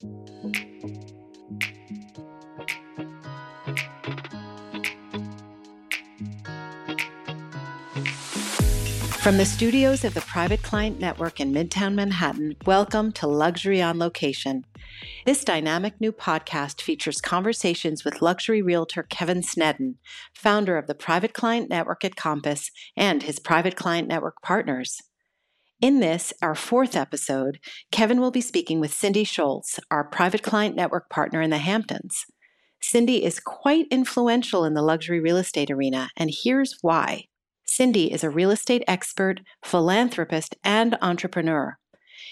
From the studios of the Private Client Network in Midtown Manhattan, welcome to Luxury on Location. This dynamic new podcast features conversations with luxury realtor Kevin Snedden, founder of the Private Client Network at Compass and his Private Client Network partners. In this, our fourth episode, Kevin will be speaking with Cindy Scholz, our Private Client Network partner in the Hamptons. Cindy is quite influential in the luxury real estate arena, and here's why. Cindy is a real estate expert, philanthropist, and entrepreneur.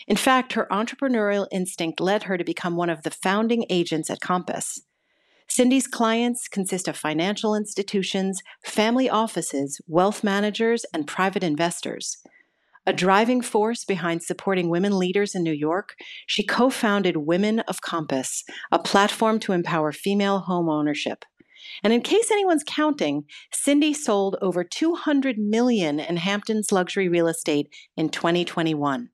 In fact, her entrepreneurial instinct led her to become one of the founding agents at Compass. Cindy's clients consist of financial institutions, family offices, wealth managers, and private investors. A driving force behind supporting women leaders in New York, she co founded Women of Compass, a platform to empower female home ownership. And in case anyone's counting, Cindy sold over 200 million in Hamptons luxury real estate in 2021.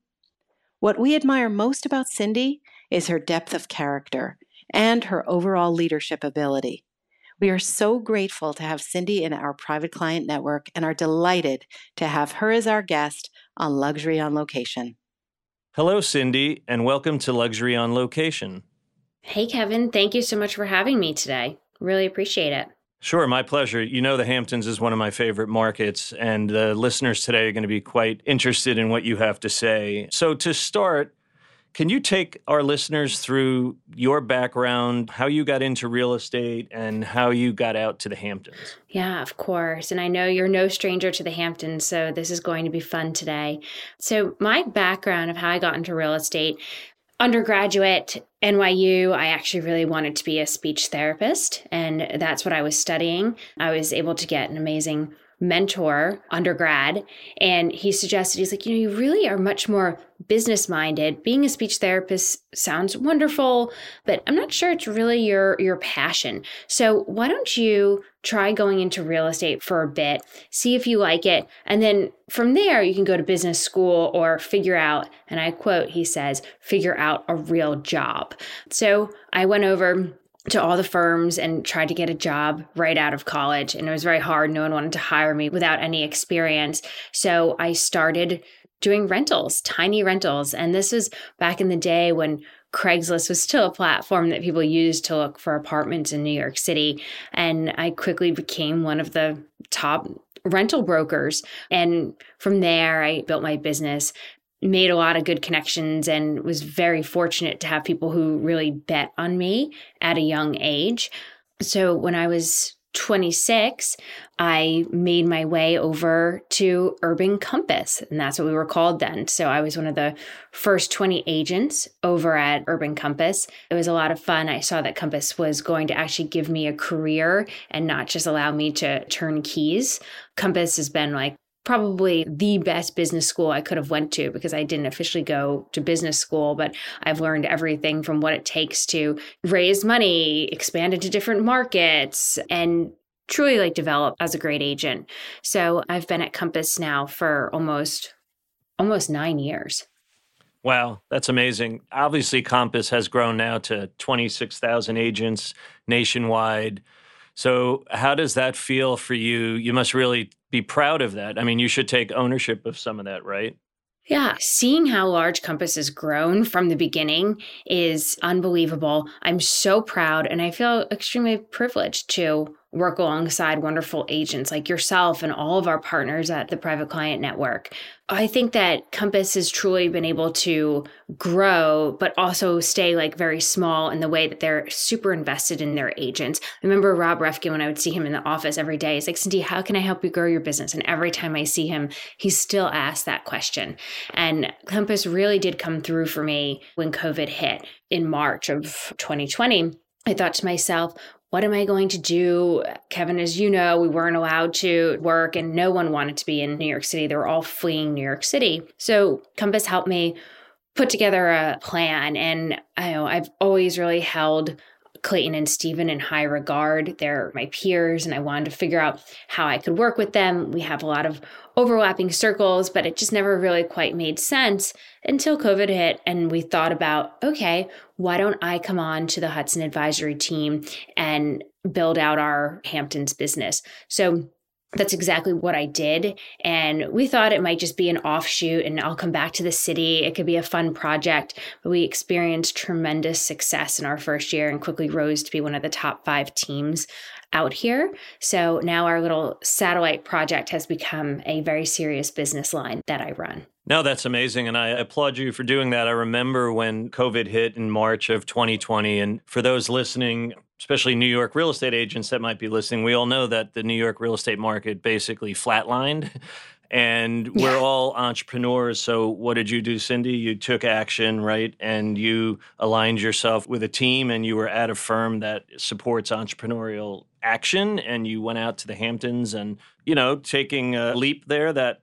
What we admire most about Cindy is her depth of character and her overall leadership ability. We are so grateful to have Cindy in our private client network and are delighted to have her as our guest on Luxury on Location. Hello, Cindy, and welcome to Luxury on Location. Hey, Kevin. Thank you so much for having me today. Really appreciate it. Sure, my pleasure. You know, the Hamptons is one of my favorite markets, and the listeners today are going to be quite interested in what you have to say. So, to start, can you take our listeners through your background, how you got into real estate, and how you got out to the Hamptons? Yeah, of course. And I know you're no stranger to the Hamptons, so this is going to be fun today. So, my background of how I got into real estate undergraduate NYU, I actually really wanted to be a speech therapist, and that's what I was studying. I was able to get an amazing mentor undergrad and he suggested he's like you know you really are much more business minded being a speech therapist sounds wonderful but i'm not sure it's really your your passion. So why don't you try going into real estate for a bit see if you like it and then from there you can go to business school or figure out and i quote he says figure out a real job. So i went over to all the firms and tried to get a job right out of college. And it was very hard. No one wanted to hire me without any experience. So I started doing rentals, tiny rentals. And this was back in the day when Craigslist was still a platform that people used to look for apartments in New York City. And I quickly became one of the top rental brokers. And from there, I built my business, made a lot of good connections and was very fortunate to have people who really bet on me at a young age. So when I was 26, I made my way over to Urban Compass, and that's what we were called then. So I was one of the first 20 agents over at Urban Compass. It was a lot of fun. I saw that Compass was going to actually give me a career and not just allow me to turn keys. Compass has been like probably the best business school I could have went to because I didn't officially go to business school, but I've learned everything from what it takes to raise money, expand into different markets, and truly like develop as a great agent. So I've been at Compass now for almost almost 9 years. Wow, that's amazing. Obviously Compass has grown now to 26,000 agents nationwide. So, how does that feel for you? You must really be proud of that. I mean, you should take ownership of some of that, right? Yeah, seeing how large Compass has grown from the beginning is unbelievable. I'm so proud and I feel extremely privileged to work alongside wonderful agents like yourself and all of our partners at the Private Client Network. I think that Compass has truly been able to grow, but also stay like very small in the way that they're super invested in their agents. I remember Rob Reffkin when I would see him in the office every day. He's like, Cindy, how can I help you grow your business? And every time I see him, he still asks that question. And Compass really did come through for me when COVID hit in March of 2020. I thought to myself, what am I going to do? Kevin, as you know, we weren't allowed to work and no one wanted to be in New York City. They were all fleeing New York City. So Compass helped me put together a plan. And I know I've always really held Clayton and Stephen in high regard. They're my peers, and I wanted to figure out how I could work with them. We have a lot of overlapping circles, but it just never really quite made sense until COVID hit. And we thought about okay, why don't I come on to the Hudson advisory team and build out our Hamptons business? So that's exactly what I did. And we thought it might just be an offshoot and I'll come back to the city. It could be a fun project. But we experienced tremendous success in our first year and quickly rose to be one of the top five teams out here. So now our little satellite project has become a very serious business line that I run. No, that's amazing. And I applaud you for doing that. I remember when COVID hit in March of 2020. And for those listening, especially New York real estate agents that might be listening, we all know that the New York real estate market basically flatlined. And we're yeah. all entrepreneurs. So, what did you do, Cindy? You took action, right? And you aligned yourself with a team and you were at a firm that supports entrepreneurial action. And you went out to the Hamptons and, you know, taking a leap there that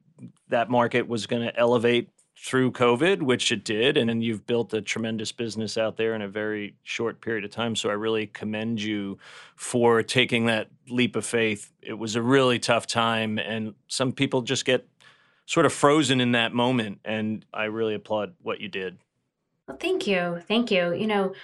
that market was going to elevate through COVID, which it did, and then you've built a tremendous business out there in a very short period of time. So I really commend you for taking that leap of faith. It was a really tough time, and some people just get sort of frozen in that moment. And I really applaud what you did. Well, thank you. Thank you. You know,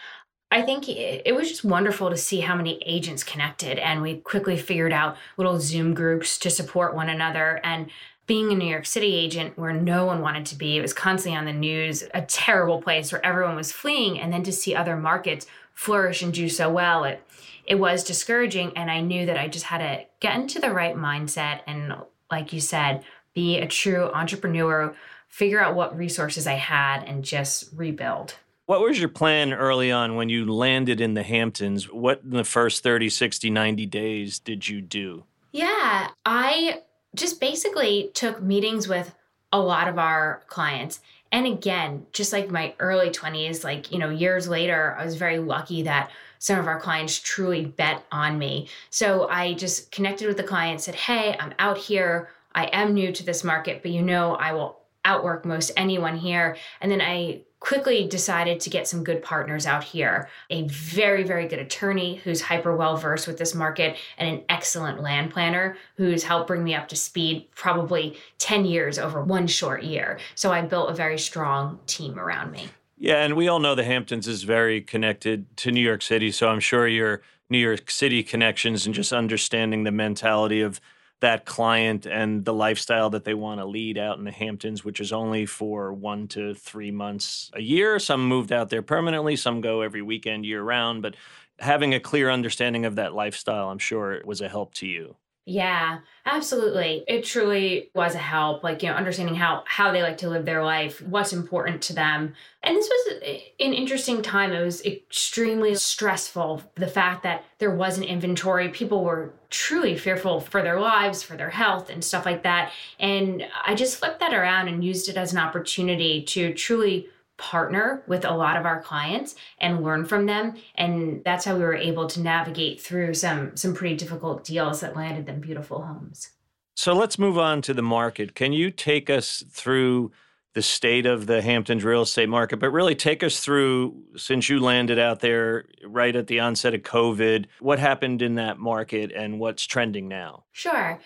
I think it was just wonderful to see how many agents connected, and we quickly figured out little Zoom groups to support one another. And being a New York City agent where no one wanted to be, it was constantly on the news, a terrible place where everyone was fleeing, and then to see other markets flourish and do so well, it it was discouraging. And I knew that I just had to get into the right mindset and, like you said, be a true entrepreneur, figure out what resources I had, and just rebuild. What was your plan early on when you landed in the Hamptons? What in the first 30, 60, 90 days did you do? Yeah, I just basically took meetings with a lot of our clients. And again, just like my early 20s, like, you know, years later, I was very lucky that some of our clients truly bet on me. So I just connected with the client, said, Hey, I'm out here. I am new to this market, but you know, I will outwork most anyone here. And then I quickly decided to get some good partners out here a very, very good attorney who's hyper well versed with this market, and an excellent land planner who's helped bring me up to speed probably 10 years over one short year. So I built a very strong team around me. Yeah, and we all know the Hamptons is very connected to New York City. So I'm sure your New York City connections and just understanding the mentality of that client and the lifestyle that they want to lead out in the Hamptons, which is only for one to three months a year. Some moved out there permanently, some go every weekend year round. But having a clear understanding of that lifestyle, I'm sure it was a help to you. Yeah, absolutely. It truly was a help, like, you know, understanding how how they like to live their life, what's important to them. And this was eh, an interesting time. It was extremely stressful. The fact that there wasn't inventory, people were truly fearful for their lives, for their health and stuff like that. And I just flipped that around and used it as an opportunity to truly partner with a lot of our clients and learn from them. And that's how we were able to navigate through some some pretty difficult deals that landed them beautiful homes. So let's move on to the market. Can you take us through the state of the hamptons real estate market but really take us through since you landed out there right at the onset of covid what happened in that market and what's trending now? Sure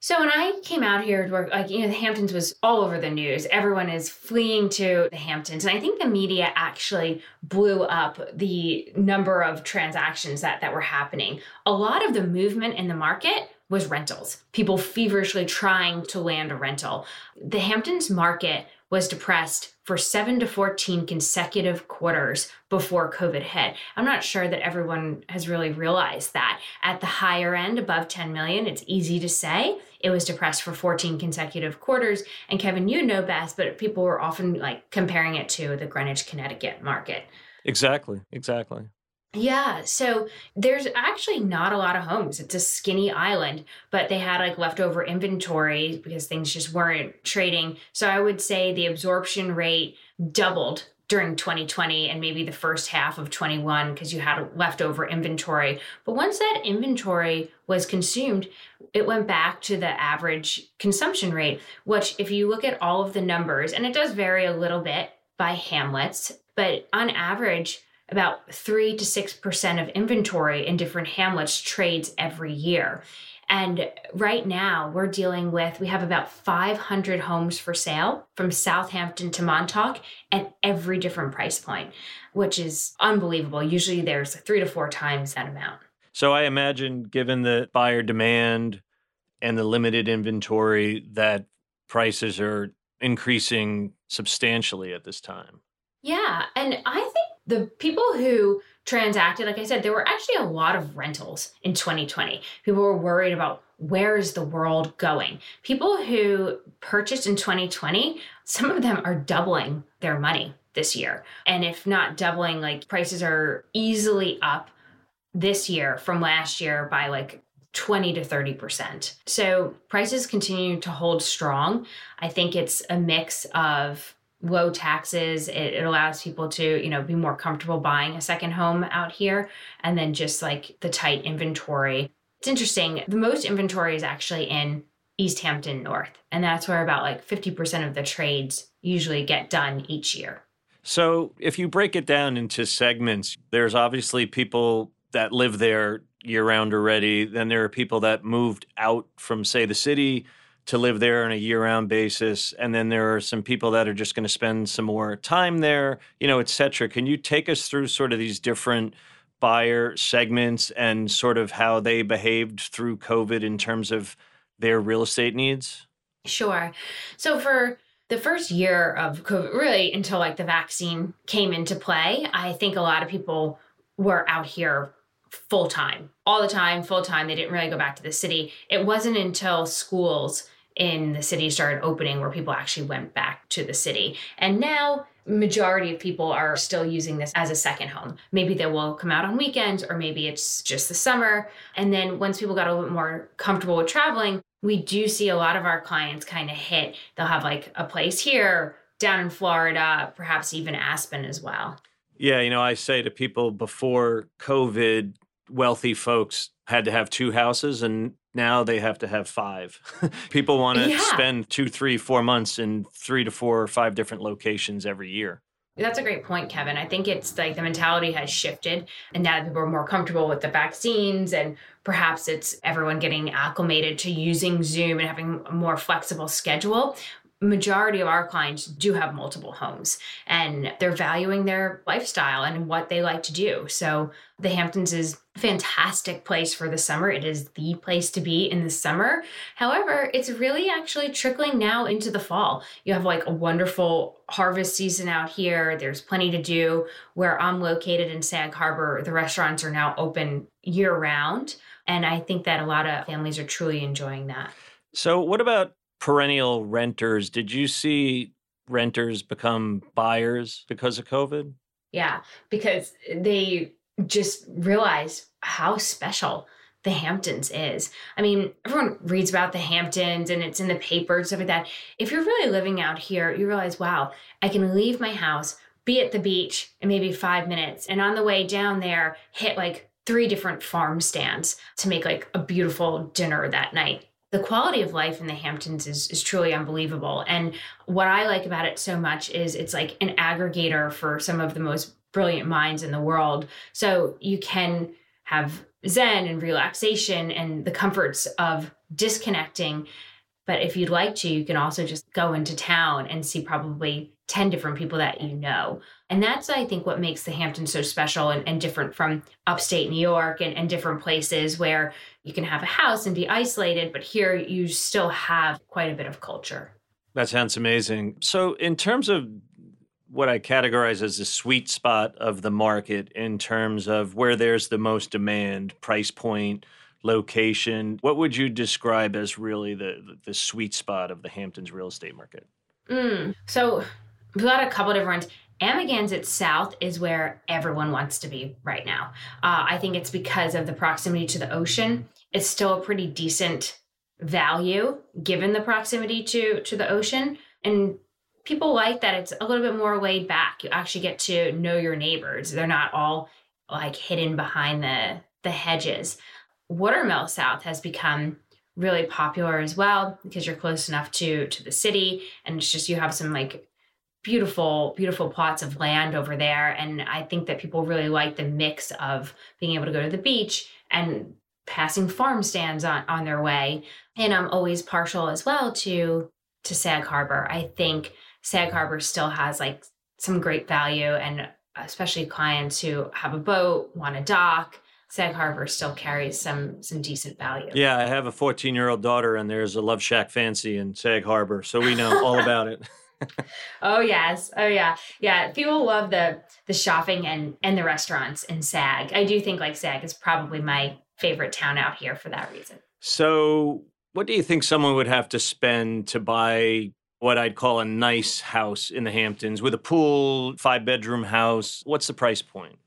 so when I came out here to work, like you know, the Hamptons was all over the news. Everyone is fleeing to the Hamptons, and I think the media actually blew up the number of transactions that that were happening. A lot of the movement in the market was rentals. People feverishly trying to land a rental. The Hamptons market was depressed for 7 to 14 consecutive quarters before COVID hit. I'm not sure that everyone has really realized that. At the higher end, above 10 million, it's easy to say it was depressed for 14 consecutive quarters. And Kevin, you know best, but people were often like comparing it to the Greenwich, Connecticut market. Exactly, exactly. Yeah, so there's actually not a lot of homes. It's a skinny island, but they had like leftover inventory because things just weren't trading. So I would say the absorption rate doubled during 2020 and maybe the first half of 21 because you had leftover inventory. But once that inventory was consumed, it went back to the average consumption rate, which, if you look at all of the numbers, and it does vary a little bit by hamlets, but on average, about 3 to 6% of inventory in different hamlets trades every year. And right now, we're dealing with, we have about 500 homes for sale from Southampton to Montauk at every different price point, which is unbelievable. Usually there's three to four times that amount. So I imagine, given the buyer demand and the limited inventory, that prices are increasing substantially at this time. Yeah. And I think the people who transacted, like I said, there were actually a lot of rentals in 2020. People were worried about where is the world going. People who purchased in 2020, some of them are doubling their money this year. And if not doubling, like prices are easily up this year from last year by like 20 to 30%. So prices continue to hold strong. I think it's a mix of low taxes it, it, allows people to you know be more comfortable buying a second home out here and then just like the tight inventory. It's interesting the most inventory is actually in east hampton north and that's where about like 50% of the trades usually get done each year. So if you break it down into segments there's obviously people that live there year round already then there are people that moved out from say the city to live there on a year-round basis and then there are some people that are just going to spend some more time there you know et cetera. Can you take us through sort of these different buyer segments and sort of how they behaved through covid in terms of their real estate needs? Sure. So for the first year of covid really until like the vaccine came into play i think a lot of people were out here full time, all the time, full time. They didn't really go back to the city. It wasn't until schools in the city started opening where people actually went back to the city. And now majority of people are still using this as a second home. Maybe they will come out on weekends or maybe it's just the summer. And then once people got a little bit more comfortable with traveling, we do see a lot of our clients kind of hit. They'll have like a place here, down in Florida, perhaps even Aspen as well. Yeah, you know, I say to people before COVID, wealthy folks had to have two houses and now they have to have five. people want to yeah. spend two, three, four months in three to four or five different locations every year. That's a great point, Kevin. I think it's like the mentality has shifted, and now people are more comfortable with the vaccines, and perhaps it's everyone getting acclimated to using Zoom and having a more flexible schedule majority of our clients do have multiple homes and they're valuing their lifestyle and what they like to do. So the Hamptons is fantastic place for the summer. It is the place to be in the summer. However, it's really actually trickling now into the fall. You have like a wonderful harvest season out here. There's plenty to do. Where I'm located in Sag Harbor, the restaurants are now open year round. And I think that a lot of families are truly enjoying that. So, what about perennial renters, did you see renters become buyers because of COVID? Yeah, because they just realized how special the Hamptons is. I mean, everyone reads about the Hamptons and it's in the papers, stuff like that. If you're really living out here, you realize, wow, I can leave my house, be at the beach in maybe five minutes, and on the way down there, hit like three different farm stands to make like a beautiful dinner that night the quality of life in the Hamptons is, is truly unbelievable. And what I like about it so much is it's like an aggregator for some of the most brilliant minds in the world. So you can have zen and relaxation and the comforts of disconnecting. But if you'd like to, you can also just go into town and see probably 10 different people that you know. And that's, I think, what makes the Hamptons so special and, and different from upstate New York and, and different places where you can have a house and be isolated, but here you still have quite a bit of culture. That sounds amazing. So, in terms of what I categorize as the sweet spot of the market, in terms of where there's the most demand, price point, location, what would you describe as really the, the sweet spot of the Hamptons real estate market? Mm, so, we've got a couple different Amagansett South is where everyone wants to be right now. Uh, I think it's because of the proximity to the ocean. It's still a pretty decent value given the proximity to to the ocean, and people like that. It's a little bit more laid back. You actually get to know your neighbors. They're not all like hidden behind the the hedges. Watermill South has become really popular as well because you're close enough to to the city and it's just you have some like beautiful, beautiful plots of land over there. And I think that people really like the mix of being able to go to the beach and passing farm stands on, on their way. And I'm always partial as well to to Sag Harbor. I think Sag Harbor still has like some great value and especially clients who have a boat, want a dock. Sag Harbor still carries some some decent value. Yeah, I have a 14 year old daughter, and there's a LoveShackFancy in Sag Harbor, so we know all about it. oh yes, oh yeah, yeah. People love the the shopping and and the restaurants in Sag. I do think like Sag is probably my favorite town out here for that reason. So, what do you think someone would have to spend to buy what I'd call a nice house in the Hamptons with a pool, five bedroom house? What's the price point?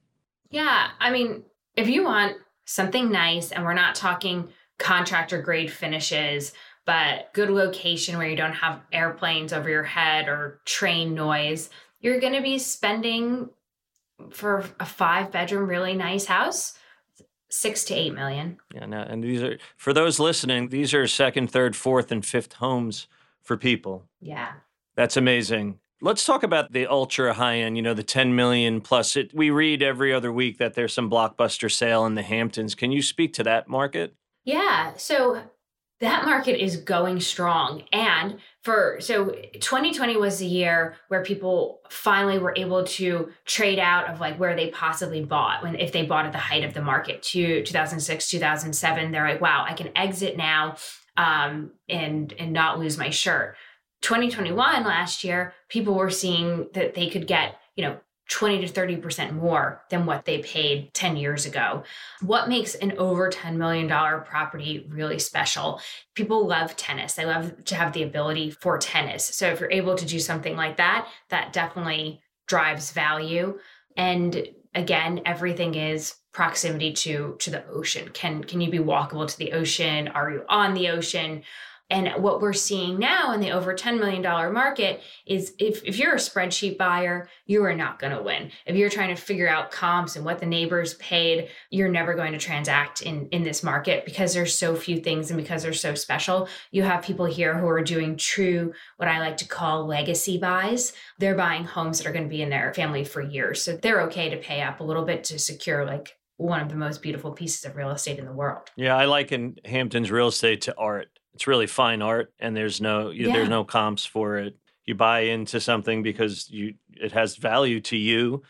Yeah, I mean, if you want something nice, and we're not talking contractor grade finishes, but good location where you don't have airplanes over your head or train noise, you're going to be spending for a five bedroom, really nice house six to eight million. Yeah, no, and these are for those listening. These are second, third, fourth, and fifth homes for people. Yeah, that's amazing. Let's talk about the ultra high end. You know, the ten million plus. It, we read every other week that there's some blockbuster sale in the Hamptons. Can you speak to that market? Yeah. So that market is going strong. And for so 2020 was the year where people finally were able to trade out of like where they possibly bought when if they bought at the height of the market to 2006, 2007, they're like, wow, I can exit now um, and and not lose my shirt. 2021 last year, people were seeing that they could get, you know, 20 to 30% more than what they paid 10 years ago. What makes an over $10 million property really special? People love tennis. They love to have the ability for tennis. So if you're able to do something like that, that definitely drives value. And again, everything is proximity to to the ocean. Can can you be walkable to the ocean? Are you on the ocean? And what we're seeing now in the over $10 million market is if, if you're a spreadsheet buyer, you are not going to win. If you're trying to figure out comps and what the neighbors paid, you're never going to transact in, in this market because there's so few things and because they're so special. You have people here who are doing true, what I like to call legacy buys. They're buying homes that are going to be in their family for years. So they're okay to pay up a little bit to secure like one of the most beautiful pieces of real estate in the world. Yeah, I liken Hampton's real estate to art it's really fine art and there's no you, yeah. there's no comps for it. You buy into something because you it has value to you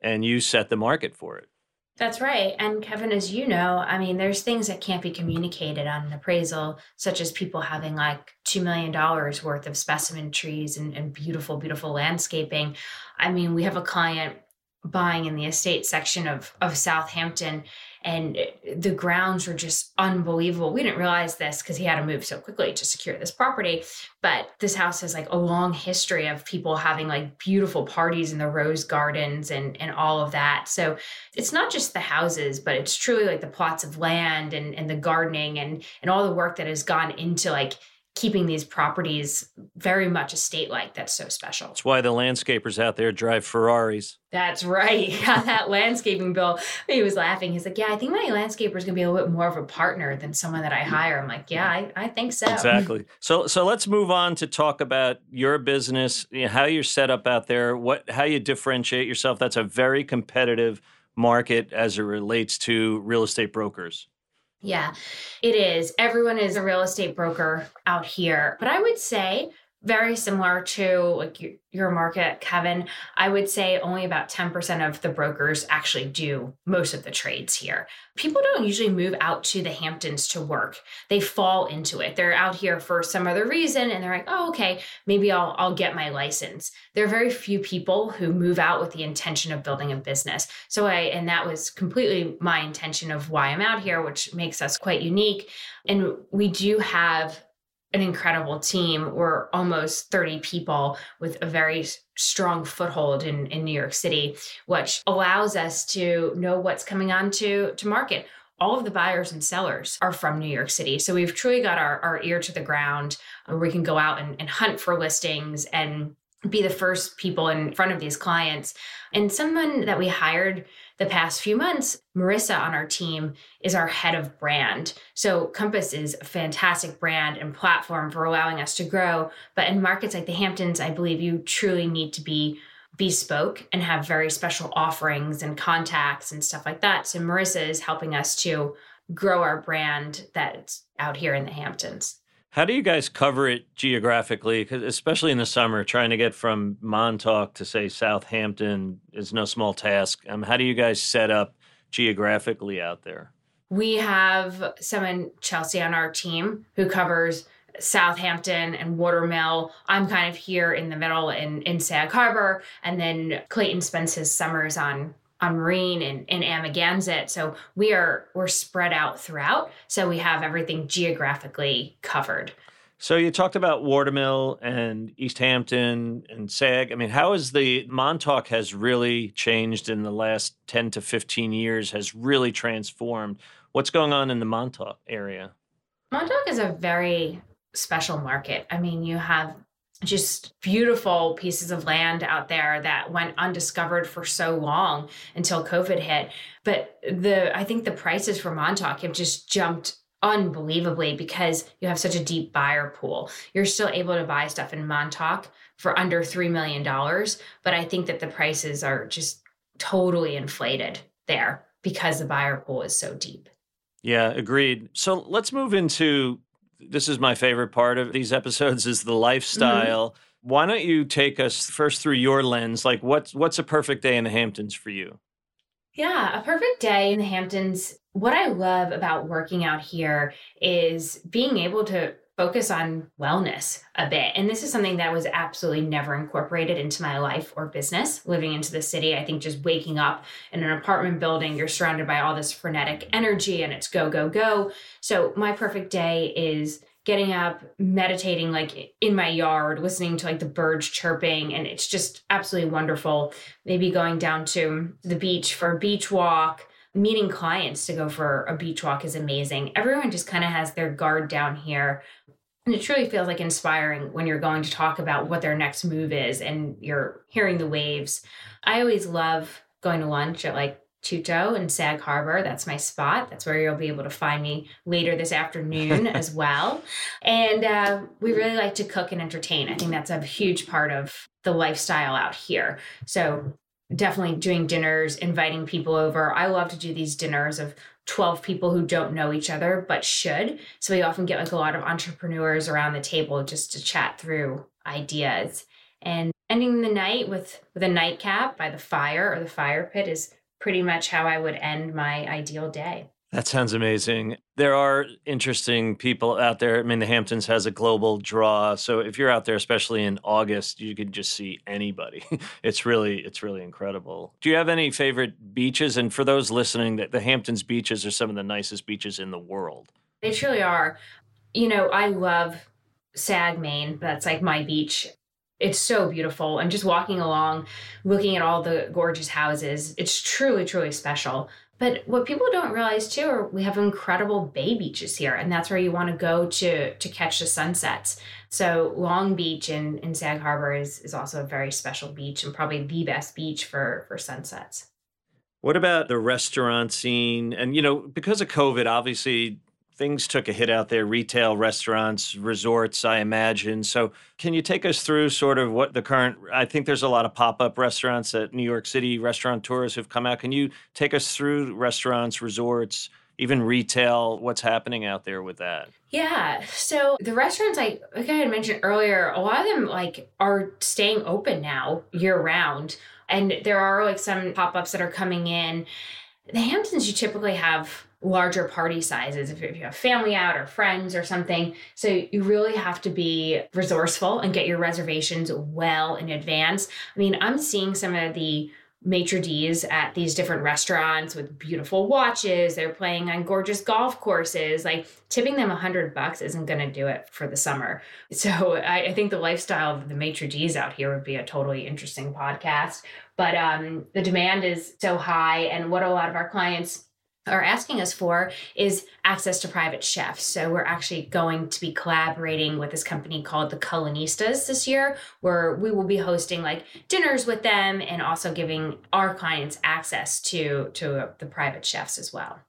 and you set the market for it. That's right and kevin as you know i mean there's things that can't be communicated on an appraisal such as people having like $2 million worth of specimen trees and, and beautiful beautiful landscaping. I mean we have a client buying in the estate section of of southampton and the grounds were just unbelievable. We didn't realize this because he had to move so quickly to secure this property. But this house has like a long history of people having like beautiful parties in the rose gardens and and all of that. So it's not just the houses, but it's truly like the plots of land and and the gardening and and all the work that has gone into like keeping these properties very much estate like that's so special. That's why the landscapers out there drive Ferraris. That's right. Yeah, that landscaping bill. He was laughing. He's like, Yeah, I think my landscaper is gonna be a little bit more of a partner than someone that I hire. I'm like, Yeah, I, I think so. Exactly. So so let's move on to talk about your business, you know, how you're set up out there, what how you differentiate yourself. That's a very competitive market as it relates to real estate brokers. Yeah, it is. Everyone is a real estate broker out here. But I would say very similar to like your market kevin. I would say only about 10% of the brokers actually do most of the trades here. People don't usually move out to the hamptons to work. They fall into it. They're out here for some other reason and they're like oh okay maybe i'll i'll get my license. There are very few people who move out with the intention of building a business. So i and that was completely my intention of why i'm out here which makes us quite unique. And we do have an incredible team. We're almost 30 people with a very strong foothold in, in New York City, which allows us to know what's coming on to, to market. All of the buyers and sellers are from New York City. So we've truly got our, our ear to the ground we can go out and, and hunt for listings and be the first people in front of these clients. And someone that we hired the past few months, Marissa on our team is our head of brand. So Compass is a fantastic brand and platform for allowing us to grow. But in markets like the Hamptons, I believe you truly need to be bespoke and have very special offerings and contacts and stuff like that. So Marissa is helping us to grow our brand that's out here in the Hamptons. How do you guys cover it geographically? Because especially in the summer, trying to get from Montauk to say Southampton is no small task. Um, how do you guys set up geographically out there? We have someone Chelsea on our team who covers Southampton and Watermill. I'm kind of here in the middle in in Sag Harbor, and then Clayton spends his summers on on Marine and, and Amagansett. So we are we're spread out throughout. So we have everything geographically covered. So you talked about Watermill and East Hampton and Sag. I mean, how is the Montauk has really changed in the last 10 to 15 years, has really transformed. What's going on in the Montauk area? Montauk is a very special market. I mean, you have just beautiful pieces of land out there that went undiscovered for so long until COVID hit. But the I think the prices for Montauk have just jumped unbelievably because you have such a deep buyer pool. You're still able to buy stuff in Montauk for under $3 million. But I think that the prices are just totally inflated there because the buyer pool is so deep. Yeah, agreed. So let's move into this is my favorite part of these episodes is the lifestyle. Mm-hmm. Why don't you take us first through your lens? Like what's what's a perfect day in the Hamptons for you? Yeah, a perfect day in the Hamptons. What I love about working out here is being able to focus on wellness a bit. And this is something that was absolutely never incorporated into my life or business living into the city. I think just waking up in an apartment building, you're surrounded by all this frenetic energy and it's go, go, go. So, my perfect day is getting up, meditating like in my yard, listening to like the birds chirping, and it's just absolutely wonderful. Maybe going down to the beach for a beach walk. Meeting clients to go for a beach walk is amazing. Everyone just kind of has their guard down here and it truly feels like inspiring when you're going to talk about what their next move is and you're hearing the waves. I always love going to lunch at like Chucho and Sag Harbor. That's my spot. That's where you'll be able to find me later this afternoon as well. And uh, we really like to cook and entertain. I think that's a huge part of the lifestyle out here. So definitely doing dinners, inviting people over. I love to do these dinners of 12 people who don't know each other but should. So we often get like a lot of entrepreneurs around the table just to chat through ideas. And ending the night with with a nightcap by the fire or the fire pit is pretty much how I would end my ideal day. That sounds amazing. There are interesting people out there. I mean, the Hamptons has a global draw, so if you're out there, especially in August, you can just see anybody. It's really, it's really incredible. Do you have any favorite beaches? And for those listening, that the Hamptons beaches are some of the nicest beaches in the world. They truly are. You know, I love Sagg Main. That's like my beach. It's so beautiful. And just walking along, looking at all the gorgeous houses, it's truly, truly special. But what people don't realize too are we have incredible bay beaches here, and that's where you want to go to to catch the sunsets. So Long Beach in, in Sag Harbor is, is also a very special beach and probably the best beach for for sunsets. What about the restaurant scene? And you know, because of COVID, obviously things took a hit out there retail restaurants resorts i imagine. So can you take us through sort of what the current i think there's a lot of pop-up restaurants at new york city restaurateurs have come out. Can you take us through restaurants resorts even retail what's happening out there with that? Yeah so the restaurants i like i had mentioned earlier a lot of them like are staying open now year round and there are like some pop-ups that are coming in. The hamptons you typically have larger party sizes if you have family out or friends or something. So you really have to be resourceful and get your reservations well in advance. I mean, I'm seeing some of the maitre d's at these different restaurants with beautiful watches they're playing on gorgeous golf courses like tipping them a hundred bucks isn't going to do it for the summer so I, I, think the lifestyle of the maitre d's out here would be a totally interesting podcast but um, the demand is so high and what a lot of our clients are asking us for is access to private chefs. So we're actually going to be collaborating with this company called the Culinistas this year, where we will be hosting like dinners with them and also giving our clients access to to the private chefs as well.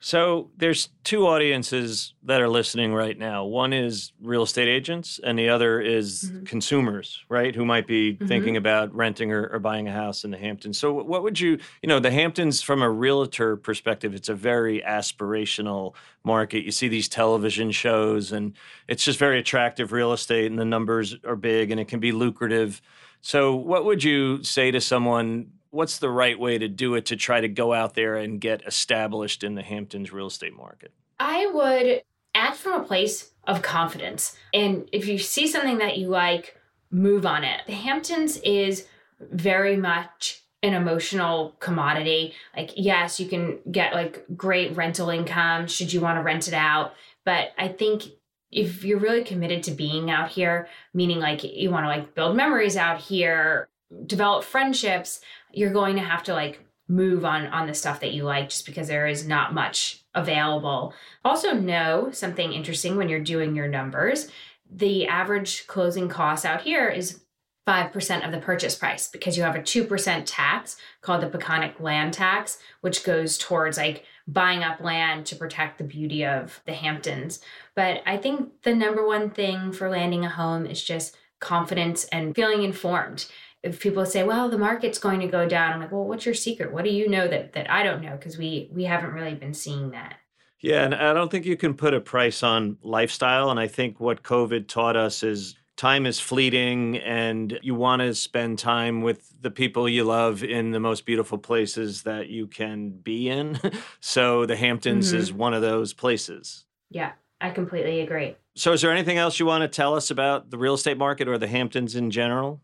So there's two audiences that are listening right now. One is real estate agents, and the other is mm-hmm. consumers, right? Who might be mm-hmm. thinking about renting or, or, buying a house in the Hamptons. So what would you, you know, the Hamptons from a realtor perspective, it's a very aspirational market. You see these television shows, and it's just very attractive real estate, and the numbers are big, and it can be lucrative. So what would you say to someone what's the right way to do it to try to go out there and get established in the Hamptons real estate market? I would act from a place of confidence. And if you see something that you like, move on it. The Hamptons is very much an emotional commodity. Like, yes, you can get like great rental income should you want to rent it out. But I think if you're really committed to being out here, meaning like you want to like build memories out here, develop friendships, you're going to have to like move on on the stuff that you like just because there is not much available. Also know something interesting when you're doing your numbers, the average closing cost out here is 5% of the purchase price because you have a 2% tax called the Peconic land tax which goes towards like buying up land to protect the beauty of the Hamptons. But I think the number one thing for landing a home is just confidence and feeling informed if people say, "Well, the market's going to go down," I'm like, "Well, what's your secret? What do you know that that I don't know?" Because we we haven't really been seeing that. Yeah, and I don't think you can put a price on lifestyle. And I think what COVID taught us is time is fleeting and you want to spend time with the people you love in the most beautiful places that you can be in. so the Hamptons mm-hmm. is one of those places. Yeah, I completely agree. So is there anything else you want to tell us about the real estate market or the Hamptons in general?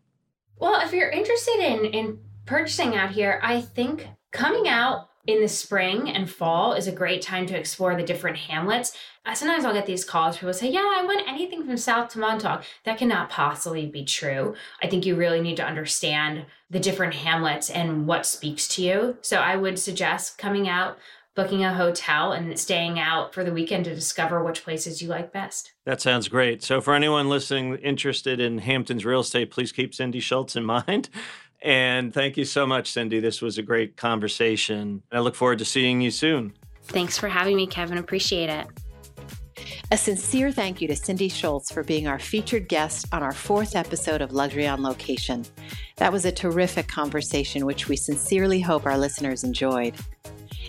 Well, if you're interested in in purchasing out here, I think coming out in the spring and fall is a great time to explore the different hamlets. Uh, sometimes I'll get these calls. People say, "Yeah, I want anything from South to Montauk." That cannot possibly be true. I think you really need to understand the different hamlets and what speaks to you. So I would suggest coming out booking a hotel and staying out for the weekend to discover which places you like best. That sounds great. So, for anyone listening interested in Hampton's real estate, please keep Cindy Scholz in mind. And thank you so much, Cindy. This was a great conversation. I look forward to seeing you soon. Thanks for having me, Kevin. Appreciate it. A sincere thank you to Cindy Scholz for being our featured guest on our fourth episode of Luxury on Location. That was a terrific conversation, which we sincerely hope our listeners enjoyed.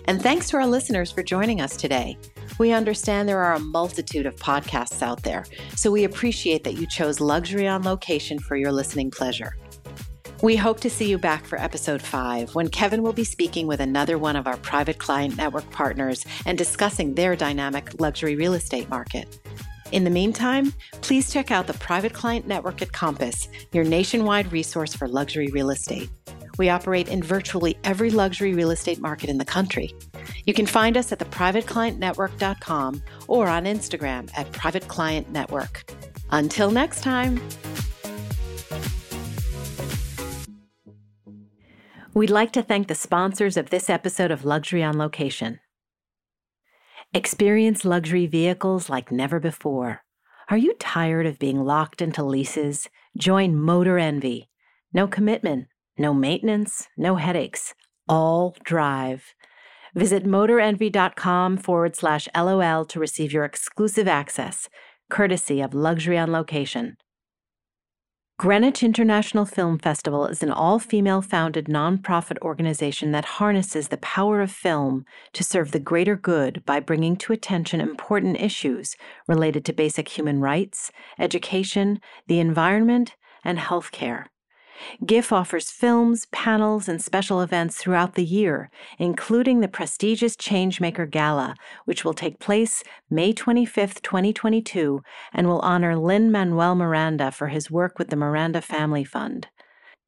And thanks to our listeners for joining us today. We understand there are a multitude of podcasts out there, so we appreciate that you chose Luxury on Location for your listening pleasure. We hope to see you back for episode five when Kevin will be speaking with another one of our private client network partners and discussing their dynamic luxury real estate market. In the meantime, please check out the Private Client Network at Compass, your nationwide resource for luxury real estate. We operate in virtually every luxury real estate market in the country. You can find us at theprivateclientnetwork.com or on Instagram at Private Client Network. Until next time. We'd like to thank the sponsors of this episode of Luxury on Location. Experience luxury vehicles like never before. Are you tired of being locked into leases? Join Motor Envy. No commitment no maintenance, no headaches, all drive. Visit motorenvy.com forward slash LOL to receive your exclusive access, courtesy of Luxury on Location. Greenwich International Film Festival is an all female founded nonprofit organization that harnesses the power of film to serve the greater good by bringing to attention important issues related to basic human rights, education, the environment, and healthcare. GIFF offers films, panels, and special events throughout the year, including the prestigious Changemaker Gala, which will take place May 25, 2022, and will honor Lin Manuel Miranda for his work with the Miranda Family Fund.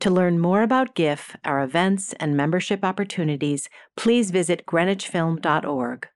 To learn more about GIFF, our events, and membership opportunities, please visit greenwichfilm.org.